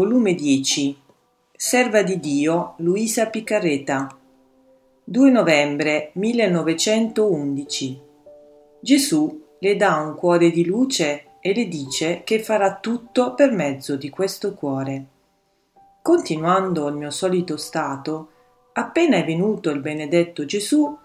Volume 10 Serva di Dio Luisa Piccarreta 2 novembre 1911 Gesù le dà un cuore di luce e le dice che farà tutto per mezzo di questo cuore. Continuando il mio solito stato, appena è venuto il benedetto Gesù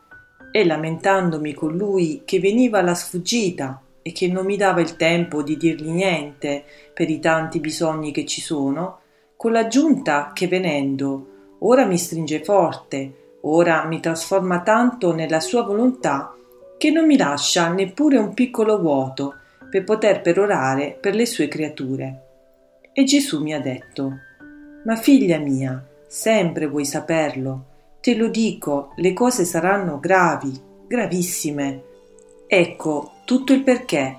e lamentandomi con lui che veniva alla sfuggita e che non mi dava il tempo di dirgli niente per i tanti bisogni che ci sono, con l'aggiunta che venendo ora mi stringe forte, ora mi trasforma tanto nella sua volontà che non mi lascia neppure un piccolo vuoto per poter perorare per le sue creature. E Gesù mi ha detto, Ma figlia mia, sempre vuoi saperlo, te lo dico, le cose saranno gravi, gravissime. Ecco, tutto il perché.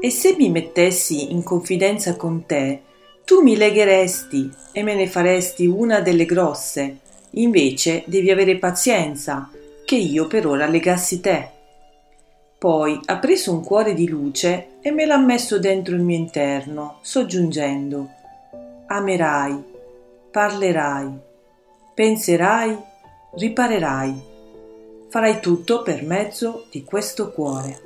E se mi mettessi in confidenza con te, tu mi legheresti e me ne faresti una delle grosse. Invece devi avere pazienza, che io per ora legassi te. Poi ha preso un cuore di luce e me l'ha messo dentro il mio interno, soggiungendo Amerai, parlerai, penserai, riparerai. Farai tutto per mezzo di questo cuore.